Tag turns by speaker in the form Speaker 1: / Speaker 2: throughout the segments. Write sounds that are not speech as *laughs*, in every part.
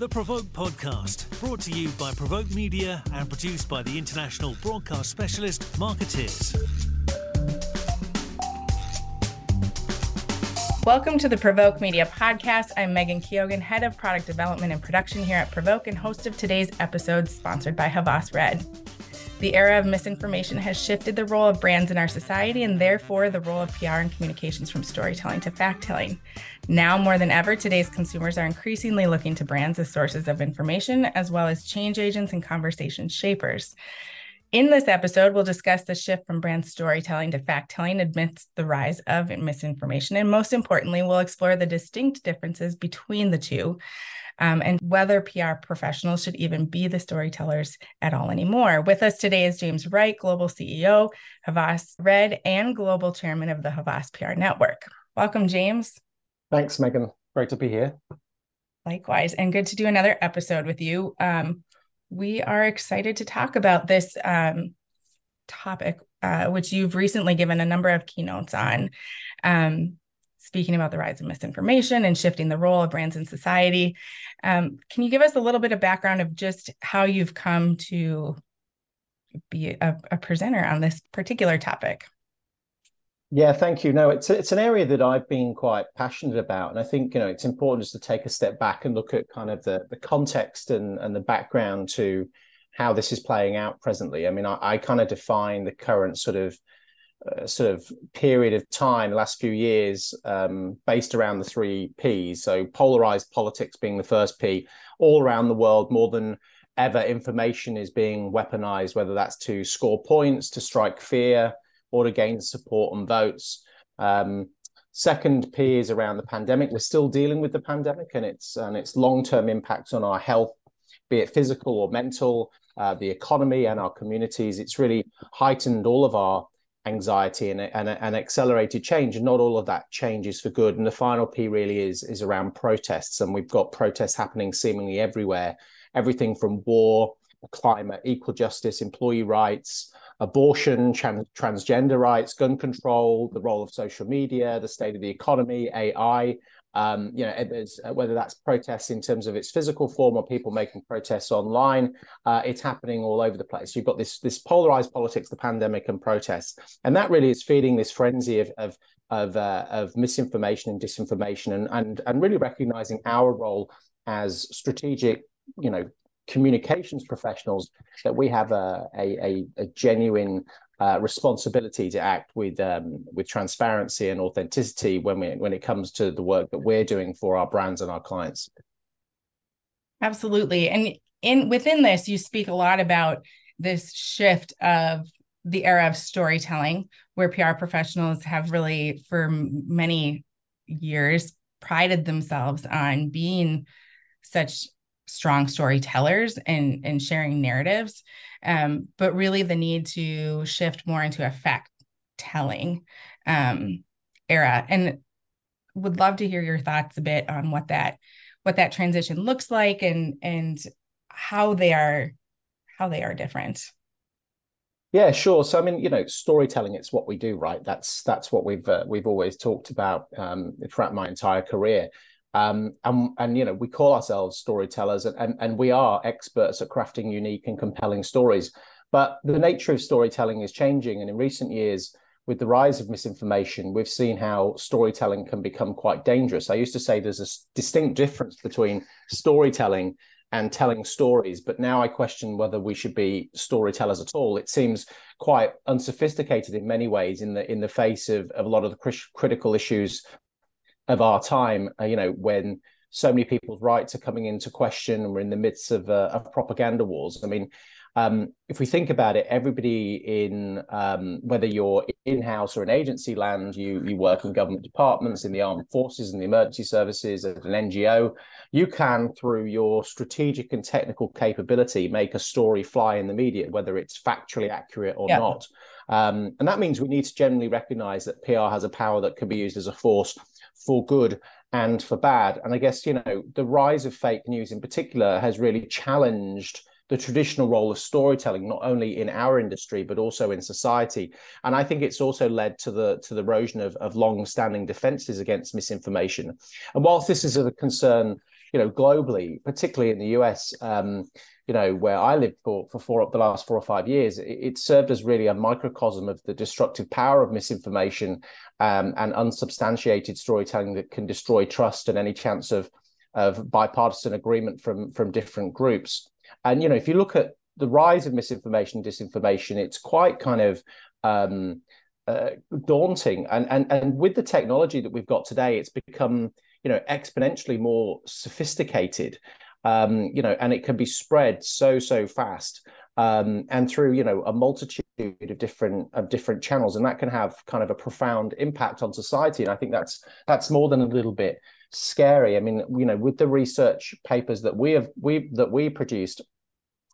Speaker 1: the Provoke Podcast, brought to you by Provoke Media and produced by the international broadcast specialist Markettiers.
Speaker 2: Welcome to the Provoke Media Podcast. I'm Megan Keogan, Head of Product Development and Production here at Provoke, and host of today's episode, sponsored by Havas Red. The era of misinformation has shifted the role of brands in our society and therefore the role of PR and communications from storytelling to fact telling. Now more than ever, today's consumers are increasingly looking to brands as sources of information, as well as change agents and conversation shapers. In this episode, we'll discuss the shift from brand storytelling to fact telling amidst the rise of misinformation. And most importantly, we'll explore the distinct differences between the two um, and whether PR professionals should even be the storytellers at all anymore. With us today is James Wright, Global CEO, Havas Red, and Global Chairman of the Havas PR Network. Welcome, James.
Speaker 3: Thanks, Megan. Great to be here.
Speaker 2: Likewise, and good to do another episode with you. Um, we are excited to talk about this um, topic, uh, which you've recently given a number of keynotes on. Um, speaking about the rise of misinformation and shifting the role of brands in society. Um, can you give us a little bit of background of just how you've come to be a, a presenter on this particular topic?
Speaker 3: Yeah, thank you. No, it's it's an area that I've been quite passionate about, and I think you know it's important just to take a step back and look at kind of the the context and and the background to how this is playing out presently. I mean, I, I kind of define the current sort of uh, sort of period of time, the last few years, um, based around the three P's. So polarized politics being the first P. All around the world, more than ever, information is being weaponized, whether that's to score points, to strike fear, or to gain support and votes. Um, second P is around the pandemic. We're still dealing with the pandemic and its and its long term impacts on our health, be it physical or mental, uh, the economy and our communities. It's really heightened all of our anxiety and, and, and accelerated change and not all of that change is for good. And the final p really is is around protests and we've got protests happening seemingly everywhere. Everything from war climate equal justice employee rights abortion trans- transgender rights gun control the role of social media the state of the economy ai um, you know, uh, whether that's protests in terms of its physical form or people making protests online, uh, it's happening all over the place. You've got this this polarized politics, the pandemic, and protests, and that really is feeding this frenzy of of of, uh, of misinformation and disinformation, and and and really recognizing our role as strategic, you know, communications professionals that we have a a, a genuine uh, responsibility to act with um, with transparency and authenticity when we when it comes to the work that we're doing for our brands and our clients.
Speaker 2: Absolutely, and in within this, you speak a lot about this shift of the era of storytelling, where PR professionals have really, for many years, prided themselves on being such strong storytellers and and sharing narratives um, but really the need to shift more into a fact telling um, era. And would love to hear your thoughts a bit on what that what that transition looks like and and how they are how they are different.
Speaker 3: Yeah sure. So i mean you know storytelling it's what we do right? That's that's what we've uh, we've always talked about um, throughout my entire career um, and, and you know we call ourselves storytellers and, and, and we are experts at crafting unique and compelling stories. But the nature of storytelling is changing. And in recent years with the rise of misinformation we've seen how storytelling can become quite dangerous. I used to say there's a distinct difference between storytelling and telling stories. But now i question whether we should be storytellers at all. It seems quite unsophisticated in many ways in the in the face of, of a lot of the critical issues of our time, uh, you know, when so many people's rights are coming into question and we're in the midst of, uh, of propaganda wars. I mean, um, if we think about it, everybody in um, whether you're in-house or in agency land, you you work in government departments, in the armed forces, in the emergency services, at an NGO, you can through your strategic and technical capability make a story fly in the media, whether it's factually accurate or yeah. not. Um, and that means we need to generally recognize that PR has a power that can be used as a force for good and for bad. And I guess, you know, the rise of fake news in particular has really challenged the traditional role of storytelling not only in our industry but also in society and i think it's also led to the to the erosion of, of long-standing defenses against misinformation and whilst this is a concern you know, globally, particularly in the US, um, you know, where I lived for for four the last four or five years, it, it served as really a microcosm of the destructive power of misinformation um, and unsubstantiated storytelling that can destroy trust and any chance of of bipartisan agreement from from different groups. And you know, if you look at the rise of misinformation, disinformation, it's quite kind of um, uh, daunting. And and and with the technology that we've got today, it's become you know exponentially more sophisticated. Um, you know, and it can be spread so so fast, um, and through you know a multitude of different of different channels, and that can have kind of a profound impact on society. And I think that's that's more than a little bit scary. I mean, you know, with the research papers that we have we that we produced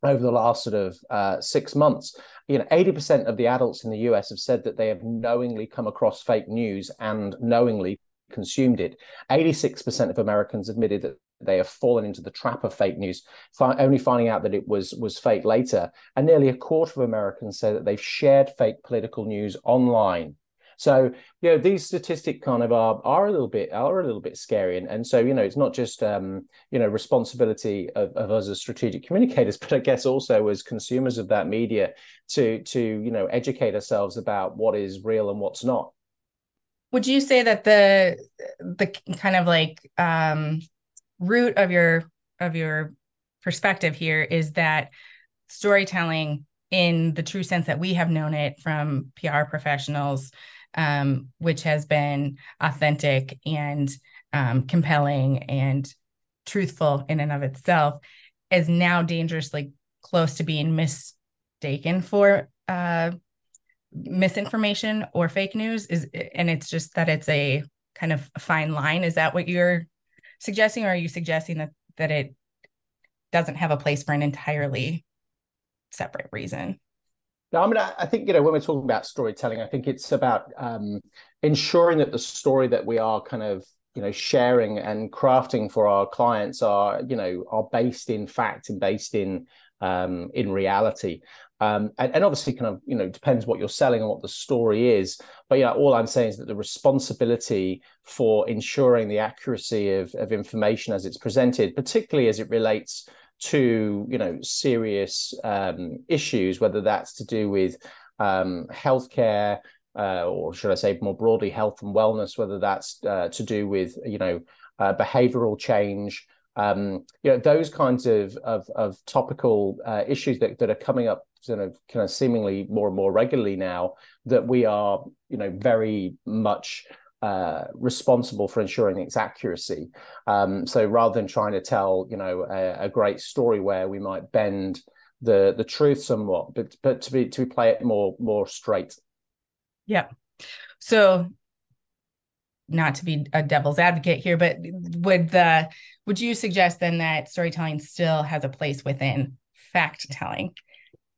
Speaker 3: over the last sort of uh, six months, you know, 80% of the adults in the US have said that they have knowingly come across fake news and knowingly consumed it. 86% of Americans admitted that they have fallen into the trap of fake news, fi- only finding out that it was was fake later. And nearly a quarter of Americans say that they've shared fake political news online. So you know these statistics kind of are are a little bit are a little bit scary, and, and so you know it's not just um, you know responsibility of, of us as strategic communicators, *laughs* but I guess also as consumers of that media to to you know educate ourselves about what is real and what's not.
Speaker 2: Would you say that the the kind of like um, root of your of your perspective here is that storytelling in the true sense that we have known it from PR professionals um, which has been authentic and um, compelling and truthful in and of itself, is now dangerously close to being mistaken for uh, misinformation or fake news. Is and it's just that it's a kind of fine line. Is that what you're suggesting, or are you suggesting that that it doesn't have a place for an entirely separate reason?
Speaker 3: No, I mean, I, I, think you know when we're talking about storytelling, I think it's about um, ensuring that the story that we are kind of you know sharing and crafting for our clients are you know are based in fact and based in um, in reality. Um, and, and, obviously, kind of you know depends what you're selling and what the story is. But yeah, all I'm saying is that the responsibility for ensuring the accuracy of of information as it's presented, particularly as it relates to you know serious um, issues, whether that's to do with um, healthcare uh, or should I say more broadly health and wellness, whether that's uh, to do with you know uh, behavioral change. Um, you know those kinds of of, of topical uh, issues that, that are coming up sort of kind of seemingly more and more regularly now that we are you know very much uh, responsible for ensuring its accuracy. Um, so rather than trying to tell, you know, a, a, great story where we might bend the the truth somewhat, but but to be to play it more more straight.
Speaker 2: Yeah. So not to be a devil's advocate here, but would the would you suggest then that storytelling still has a place within fact telling?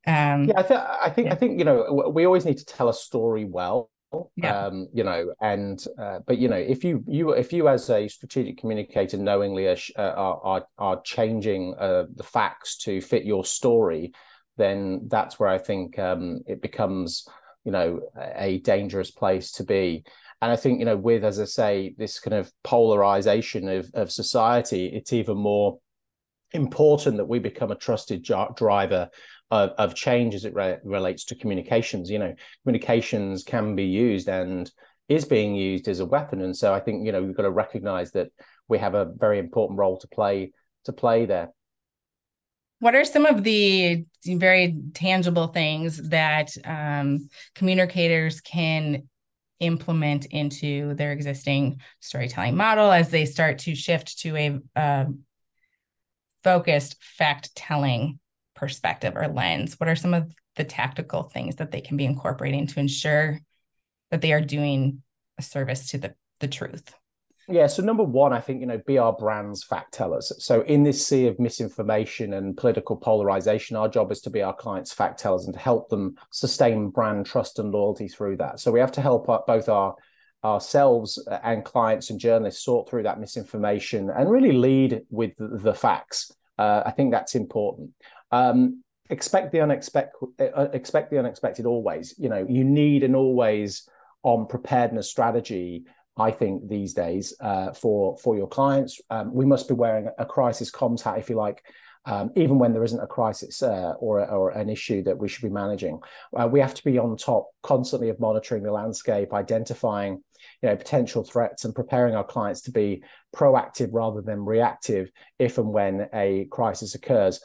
Speaker 3: Um, yeah, I, th- I think yeah. I think you know we always need to tell a story well yeah. um you know and uh, but you know if you you if you as a strategic communicator knowingly are are are, are changing uh, the facts to fit your story then that's where i think um it becomes you know a dangerous place to be and i think you know with as i say this kind of polarization of of society it's even more important that we become a trusted driver of, of change as it re- relates to communications. You know, communications can be used and is being used as a weapon, and so I think you know we've got to recognise that we have a very important role to play to play there.
Speaker 2: What are some of the very tangible things that um, communicators can implement into their existing storytelling model as they start to shift to a uh, focused fact telling perspective or lens? What are some of the tactical things that they can be incorporating to ensure that they are doing a service to the, the truth?
Speaker 3: Yeah, so number one, I think, you know, be our brand's fact tellers. So in this sea of misinformation and political polarization, our job is to be our clients' fact tellers and to help them sustain brand trust and loyalty through that. So we have to help both our ourselves and clients and journalists sort through that misinformation and really lead with the facts. Uh, I think that's important. Um, expect the unexpected. Uh, expect the unexpected always. You know, you need an always on preparedness strategy I think these days uh, for for your clients. Um, we must be wearing a crisis comms hat, if you like, um, even when there isn't a crisis uh, or, or an issue that we should be managing. Uh, we have to be on top constantly of monitoring the landscape, identifying you know potential threats, and preparing our clients to be proactive rather than reactive if and when a crisis occurs.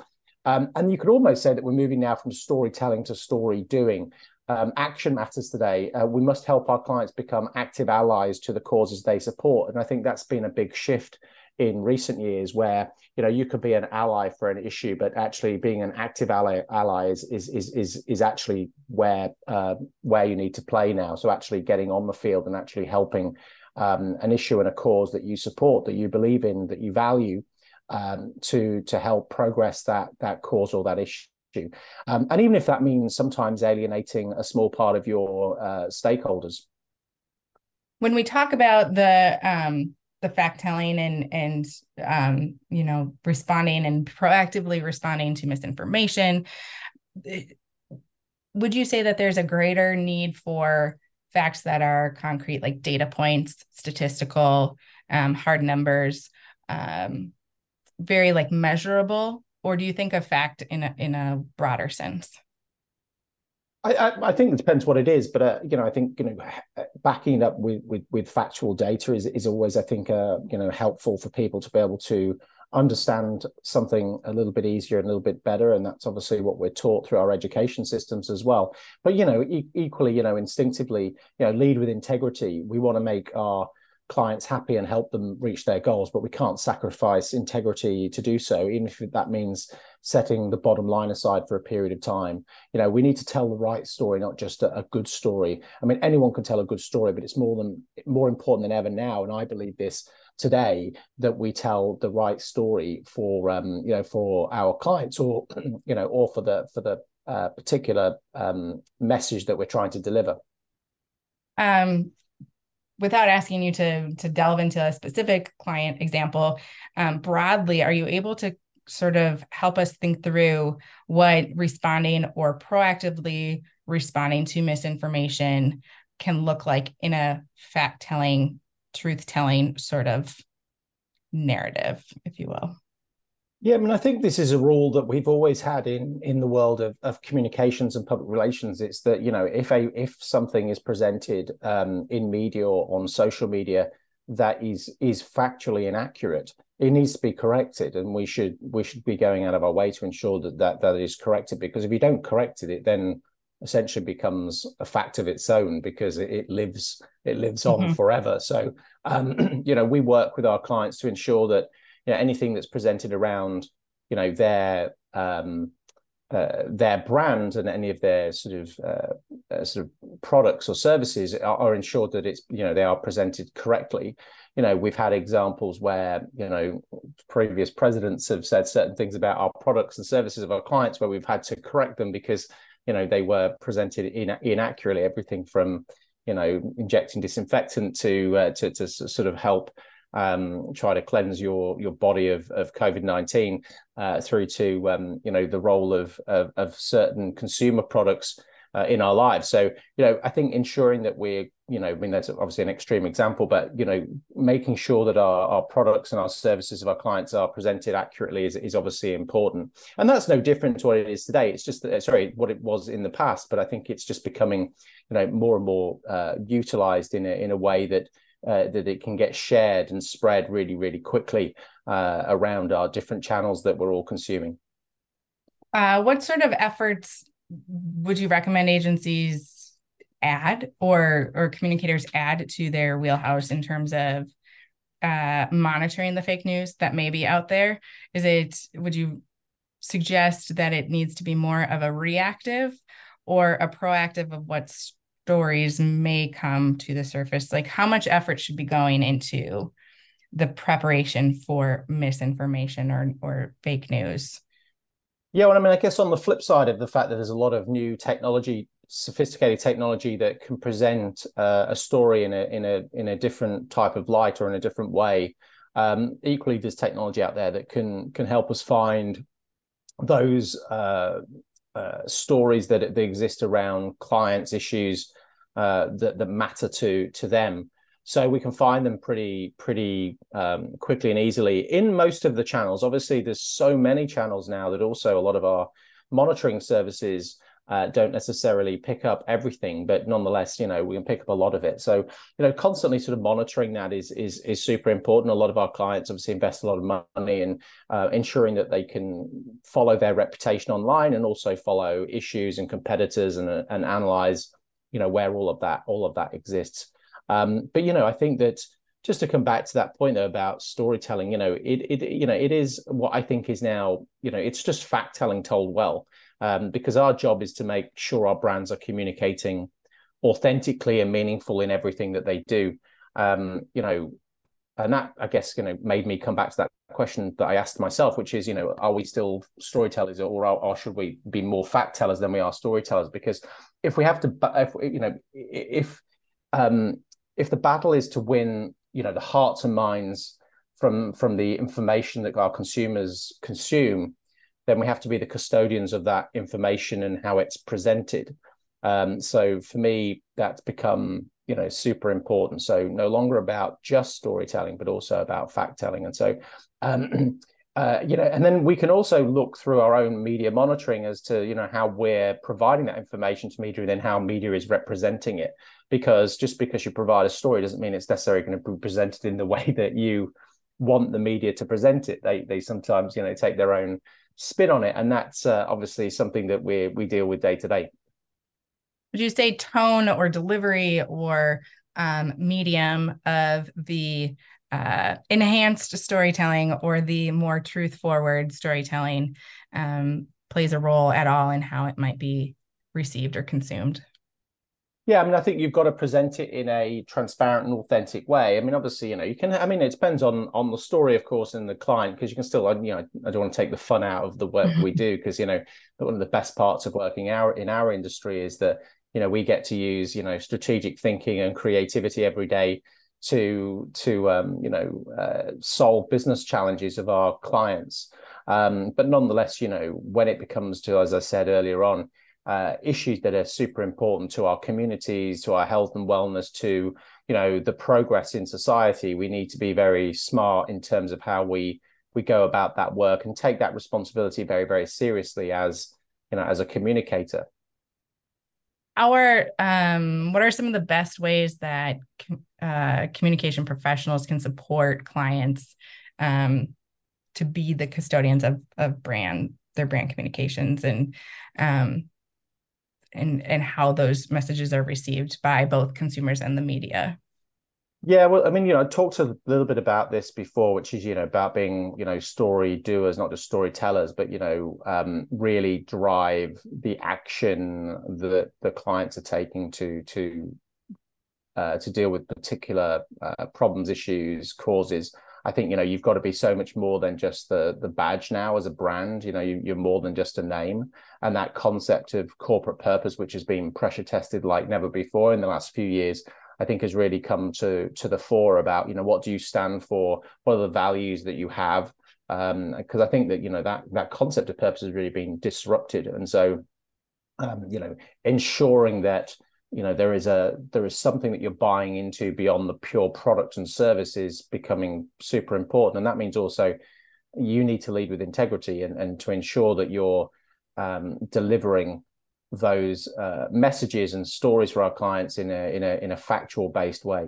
Speaker 3: Um, and you could almost say that we're moving now from storytelling to story doing. Um, action matters today. Uh, we must help our clients become active allies to the causes they support. And I think that's been a big shift in recent years where you know you could be an ally for an issue but actually being an active ally ally is is is is, is actually where uh, where you need to play now so actually getting on the field and actually helping um, an issue and a cause that you support that you believe in that you value um, to to help progress that that cause or that issue um, and even if that means sometimes alienating a small part of your uh, stakeholders.
Speaker 2: When we talk about the um, the fact telling and and um, you know responding and proactively responding to misinformation eh, would you say that there's a greater need for facts that are concrete like data points statistical um, hard numbers um, very like measurable or do you think of fact in a in a broader sense
Speaker 3: I, I, I, think it depends what it is, but uh, you know, I think you know, backing it up with with, with factual data is is always, I think, uh, you know, helpful for people to be able to understand something a little bit easier and a little bit better, and that's obviously what we're taught through our education systems as well. But you know, e- equally, you know, instinctively, you know, lead with integrity. We want to make our clients happy and help them reach their goals, but we can't sacrifice integrity to do so, even if that means setting the bottom line aside for a period of time. You know, we need to tell the right story, not just a, a good story. I mean, anyone can tell a good story, but it's more than more important than ever now. And I believe this today that we tell the right story for um, you know for our clients or *clears throat* you know or for the for the uh, particular um, message that we're trying to deliver.
Speaker 2: Um, without asking you to to delve into a specific client example, um, broadly, are you able to sort of help us think through what responding or proactively responding to misinformation can look like in a fact telling, truth telling sort of narrative, if you will.
Speaker 3: Yeah, I mean, I think this is a rule that we've always had in in the world of, of communications and public relations. It's that you know if a if something is presented um, in media or on social media that is is factually inaccurate, it needs to be corrected and we should we should be going out of our way to ensure that that, that is corrected because if you don't correct it it then essentially becomes a fact of its own because it, it lives it lives on mm-hmm. forever so um, *clears throat* you know we work with our clients to ensure that you know anything that's presented around you know their um, uh, their brand and any of their sort of uh, uh, sort of products or services are, are, ensured that it's you know they are presented correctly. You know, we've had examples where you know previous presidents have said certain things about our products and services of our clients where we've had to correct them because you know they were presented in, inaccurately. Everything from you know injecting disinfectant to uh, to to sort of help um, try to cleanse your your body of of COVID nineteen uh, through to um, you know the role of of, of certain consumer products uh, in our lives. So you know, I think ensuring that we're you know, I mean that's obviously an extreme example, but you know, making sure that our, our products and our services of our clients are presented accurately is, is obviously important, and that's no different to what it is today. It's just that, sorry, what it was in the past, but I think it's just becoming you know more and more uh, utilized in a in a way that uh, that it can get shared and spread really, really quickly uh, around our different channels that we're all consuming.
Speaker 2: Uh, what sort of efforts would you recommend agencies add or or communicators add to their wheelhouse in terms of uh, monitoring the fake news that may be out there? Is it would you suggest that it needs to be more of a reactive or a proactive of what's stories may come to the surface like how much effort should be going into the preparation for misinformation or or fake news?
Speaker 3: Yeah well i mean i guess on the flip side of the fact that there's a lot of new technology sophisticated technology that can present uh, a story in a in a in a different type of light or in a different way um, equally there's technology out there that can can help us find those uh, uh, stories that, that exist around clients' issues uh, that that matter to to them. so we can find them pretty pretty um, quickly and easily in most of the channels obviously there's so many channels now that also a lot of our monitoring services uh, don't necessarily pick up everything, but nonetheless, you know, we can pick up a lot of it. So, you know, constantly sort of monitoring that is is is super important. A lot of our clients obviously invest a lot of money in uh, ensuring that they can follow their reputation online and also follow issues and competitors and and analyze, you know, where all of that all of that exists. Um, but you know, I think that just to come back to that point though about storytelling, you know, it it you know it is what I think is now, you know, it's just fact telling told well um, because our job is to make sure our brands are communicating authentically and meaningful in everything that they do. Um, you know, and that I guess you know made me come back to that question that I asked myself, which is, you know, are we still storytellers, or or should we be more fact tellers than we are storytellers? Because if we have to, if you know, if um, if the battle is to win, you know, the hearts and minds from from the information that our consumers consume, then we have to be the custodians of that information and how it's presented. Um, so for me, that's become you know super important. So no longer about just storytelling, but also about fact telling. And so um, *clears throat* uh, you know, and then we can also look through our own media monitoring as to you know how we're providing that information to media, and then how media is representing it. Because just because you provide a story doesn't mean it's necessarily going to be presented in the *laughs* way that you want the media to present it. They they sometimes you know take their own spin on it, and that's uh, obviously something that we we deal with day to day.
Speaker 2: Would you say tone or delivery or um, medium of the uh, enhanced storytelling or the more truth forward storytelling um, plays a role at all in how it might be received or consumed?
Speaker 3: Yeah, I mean, I think you've got to present it in a transparent and authentic way. I mean, obviously, you know, you can. I mean, it depends on on the story, of course, and the client, because you can still, you know, I don't want to take the fun out of the work we *laughs* do, because you know, one of the best parts of working our in our industry is that you know we get to use you know strategic thinking and creativity every day to to um, you know uh, solve business challenges of our clients. Um, but nonetheless, you know, when it becomes to, as I said earlier on uh, issues that are super important to our communities, to our health and wellness, to you know the progress in society. We need to be very smart in terms of how we we go about that work and take that responsibility very very seriously as you know as a communicator.
Speaker 2: Our um, what are some of the best ways that uh, communication professionals can support clients um, to be the custodians of of brand their brand communications and um, and and how those messages are received by both consumers and the media.
Speaker 3: Yeah well i mean you know i talked a little bit about this before which is you know about being you know story doers not just storytellers but you know um, really drive the action that the clients are taking to to uh, to deal with particular uh, problems issues causes I think you know you've got to be so much more than just the the badge now as a brand. You know, you, are more than just a name, and that concept of corporate purpose, which has been pressure tested like never before in the last few years, I think has really come to to the fore about you know what do you stand for, what are the values that you have, because um, I think that you know that that concept of purpose has really been disrupted, and so um, you know ensuring that you know there is a there is something that you're buying into beyond the pure product and services becoming super important. And that means also you need to lead with integrity and, and to ensure that you're um, delivering those uh, messages and stories for our clients in a in a in a factual based way.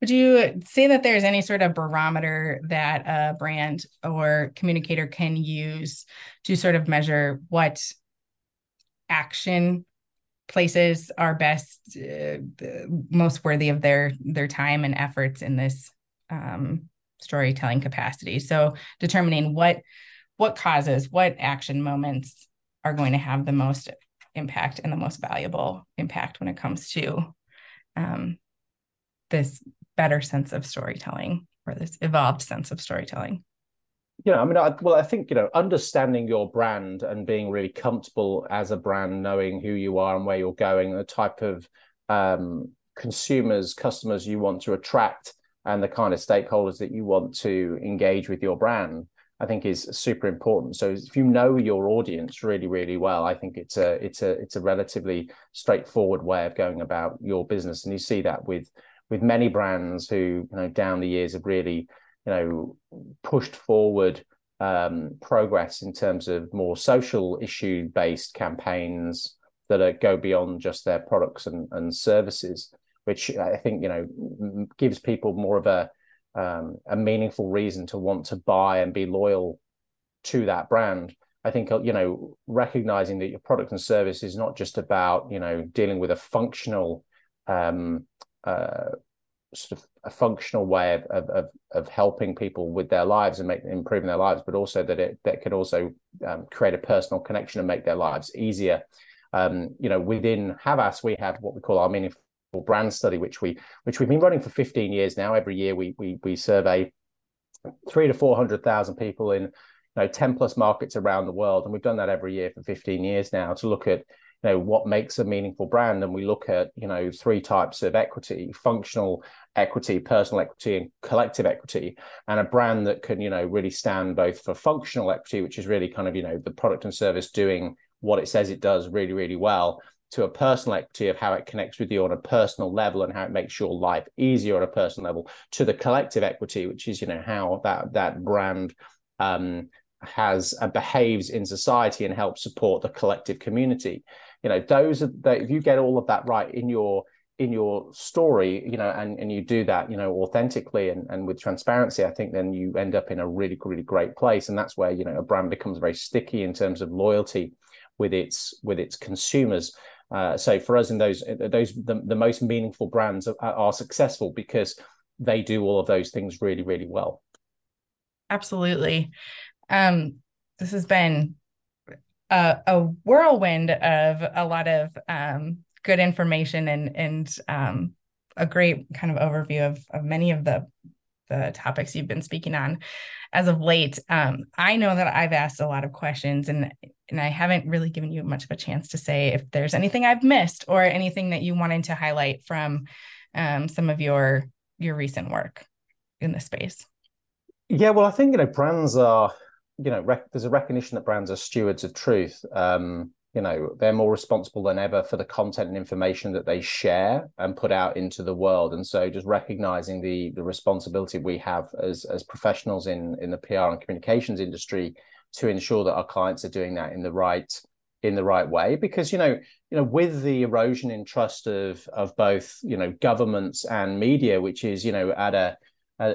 Speaker 2: Would you say that there's any sort of barometer that a brand or communicator can use to sort of measure what action places are best uh, most worthy of their their time and efforts in this um, storytelling capacity. So determining what what causes what action moments are going to have the most impact and the most valuable impact when it comes to um, this better sense of storytelling or this evolved sense of storytelling
Speaker 3: you know, I mean, I, well, I think you know, understanding your brand and being really comfortable as a brand, knowing who you are and where you're going, the type of um, consumers, customers you want to attract, and the kind of stakeholders that you want to engage with your brand, I think is super important. So if you know your audience really, really well, I think it's a it's a it's a relatively straightforward way of going about your business, and you see that with with many brands who you know down the years have really you know pushed forward um, progress in terms of more social issue based campaigns that are, go beyond just their products and, and services, which I think you know gives people more of a um, a meaningful reason to want to buy and be loyal to that brand. I think you know recognizing that your product and service is not just about you know dealing with a functional um, uh, sort of a functional way of, of of helping people with their lives and make improving their lives, but also that it that could also um, create a personal connection and make their lives easier. Um, you know, within Havas, we have what we call our meaningful brand study, which we which we've been running for 15 years now. Every year, we we we survey three to four hundred thousand people in you know 10 plus markets around the world, and we've done that every year for 15 years now to look at know what makes a meaningful brand. And we look at you know three types of equity functional equity personal equity and collective equity. And a brand that can you know really stand both for functional equity which is really kind of you know the product and service doing what it says it does really really well to a personal equity of how it connects with you on a personal level and how it makes your life easier on a personal level to the collective equity which is you know how that that brand um, has and behaves in society and helps support the collective community. You know those are the, if you get all of that right in your in your story you know and and you do that you know authentically and, and with transparency i think then you end up in a really really great place. And that's where you know a brand becomes very sticky in terms of loyalty with its with its consumers. Uh, so for us in those those the, the most meaningful brands are, are successful because they do all of those things really really well.
Speaker 2: Absolutely um this has been a, a whirlwind of a lot of um, good information and and um, a great kind of overview of, of many of the the topics you've been speaking on as of late. Um, I know that I've asked a lot of questions and and I haven't really given you much of a chance to say if there's anything I've missed or anything that you wanted to highlight from um, some of your your recent work in this space.
Speaker 3: Yeah, well, I think you know brands are you know, rec- there's a recognition that brands are stewards of truth. Um, you know, they're more responsible than ever for the content and information that they share and put out into the world. And so, just recognizing the the responsibility we have as as professionals in in the PR and communications industry to ensure that our clients are doing that in the right in the right way because you know you know with the erosion in trust of of both you know governments and media which is you know at a,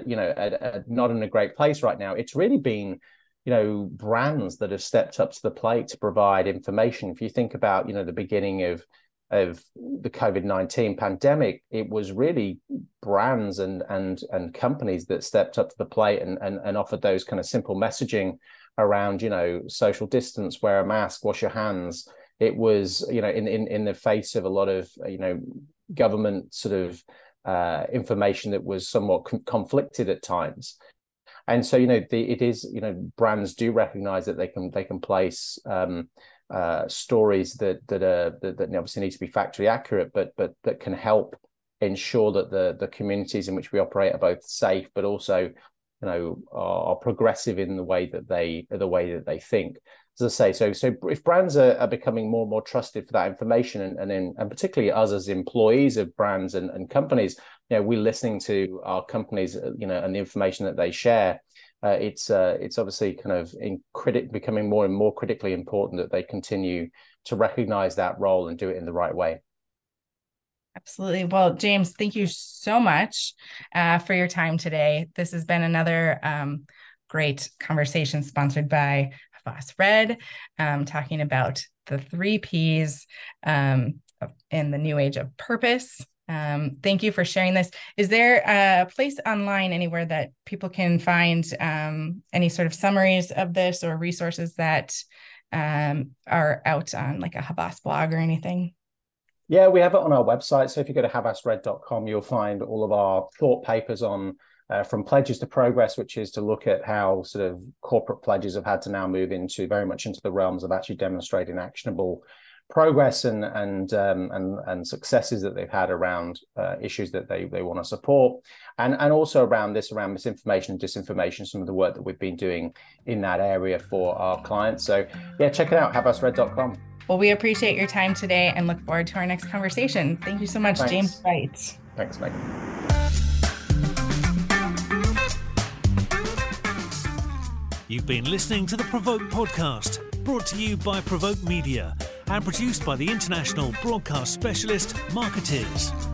Speaker 3: you know not in a great place right now it's really been you know brands that have stepped up to the plate to provide information. If you think about you know the beginning of of the covid-19 pandemic it was really brands and and and companies that stepped up to the plate and and, and offered those kind of simple messaging around you know social distance wear a mask wash your hands. It was you know in in, in the face of a lot of you know government sort of uh, information that was somewhat con- conflicted at times and so you know the, it is you know brands do recognize that they can they can place um, uh, stories that that are that, that obviously need to be factually accurate, but but that can help ensure that the the communities in which we operate are both safe, but also you know are, are progressive in the way that they the way that they think. As I say, so so if brands are, are becoming more and more trusted for that information, and and, in, and particularly us as employees of brands and, and companies, you know, we're listening to our companies, uh, you know, and the information that they share. Uh, it's uh, it's obviously kind of in critic becoming more and more critically important that they continue to recognize that role and do it in the right way.
Speaker 2: Absolutely. Well, James, thank you so much uh, for your time today. This has been another um, great conversation sponsored by Havas Red, um, talking about the three P's um, in the new age of purpose, um, thank you for sharing this. Is there a place online anywhere that people can find um, any sort of summaries of this or resources that um, are out on like a Havas blog or anything?
Speaker 3: Yeah, we have it on our website. So if you go to havasred.com, you'll find all of our thought papers on uh, from pledges to progress, which is to look at how sort of corporate pledges have had to now move into very much into the realms of actually demonstrating actionable progress and and um, and and successes that they've had around uh, issues that they they want to support, and and also around this around misinformation and disinformation, some of the work that we've been doing in that area for our clients. So yeah, check it out, havasred.com.
Speaker 2: Well, we appreciate your time today and look forward to our next conversation. Thank you so much, Thanks. James Wright.
Speaker 3: Thanks, Megan.
Speaker 1: You've been listening to the Provoke podcast, brought to you by Provoke Media and produced by the international broadcast specialist Markettiers.